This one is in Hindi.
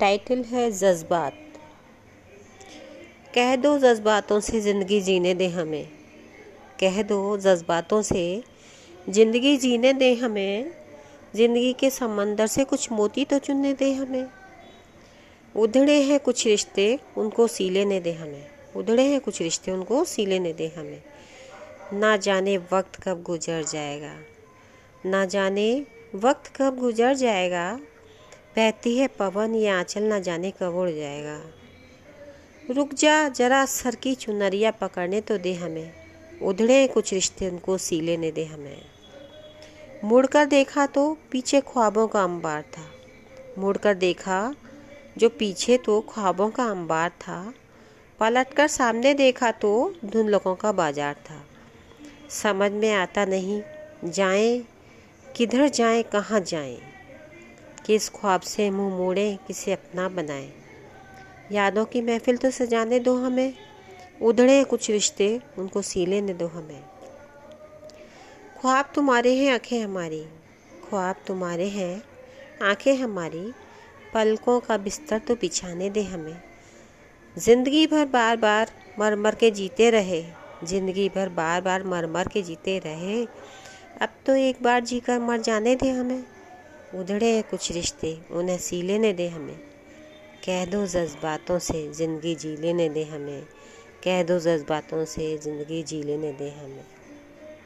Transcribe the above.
टाइटल है जज्बात। कह दो जज्बातों से ज़िंदगी जीने दे हमें। कह दो जज्बातों से ज़िंदगी जीने दे हमें। ज़िंदगी के समंदर से कुछ मोती तो चुनने दे हमें। उधड़े हैं कुछ रिश्ते, उनको सी लेने दे हमें। उधड़े हैं कुछ रिश्ते, उनको सी लेने दे हमें। ना जाने वक्त कब गुजर जाएगा। ना जाने वक्त कब गुजर जाएगा। बहती है पवन, ये आंचल ना जाने कब उड़ जाएगा। रुक जा, जरा सर की चुनरिया पकड़ने तो दे हमें। उधड़े कुछ रिश्ते उनको सी लेने दे हमें। मुड़कर देखा तो पीछे ख्वाबों का अंबार था। मुड़कर देखा जो पीछे तो ख्वाबों का अंबार था। पलटकर सामने देखा तो धुन लोगों का बाज़ार था। समझ में आता नहीं, जाएँ, किधर जाएँ, कहाँ जाएँ। किस ख्वाब से मुँह मोड़ें, किसे अपना बनाए। यादों की महफिल तो सजाने दो हमें, उधड़े कुछ रिश्ते, उनको सीले ने दो हमें। ख्वाब तुम्हारे हैं, आँखें हमारी। ख्वाब तुम्हारे हैं, आँखें हमारी। पलकों का बिस्तर तो बिछाने दे हमें। ज़िंदगी भर बार बार मर मर के जीते रहे। ज़िंदगी भर बार बार मर मर के जीते रहे। अब तो एक बार जीकर मर जाने दे हमें। उधड़े हैं कुछ रिश्ते, उन्हें सी लेने दे हमें। कह दो जज्बातों से ज़िंदगी जी लेने दे हमें। कह दो जज्बातों से ज़िंदगी जी लेने दे हमें।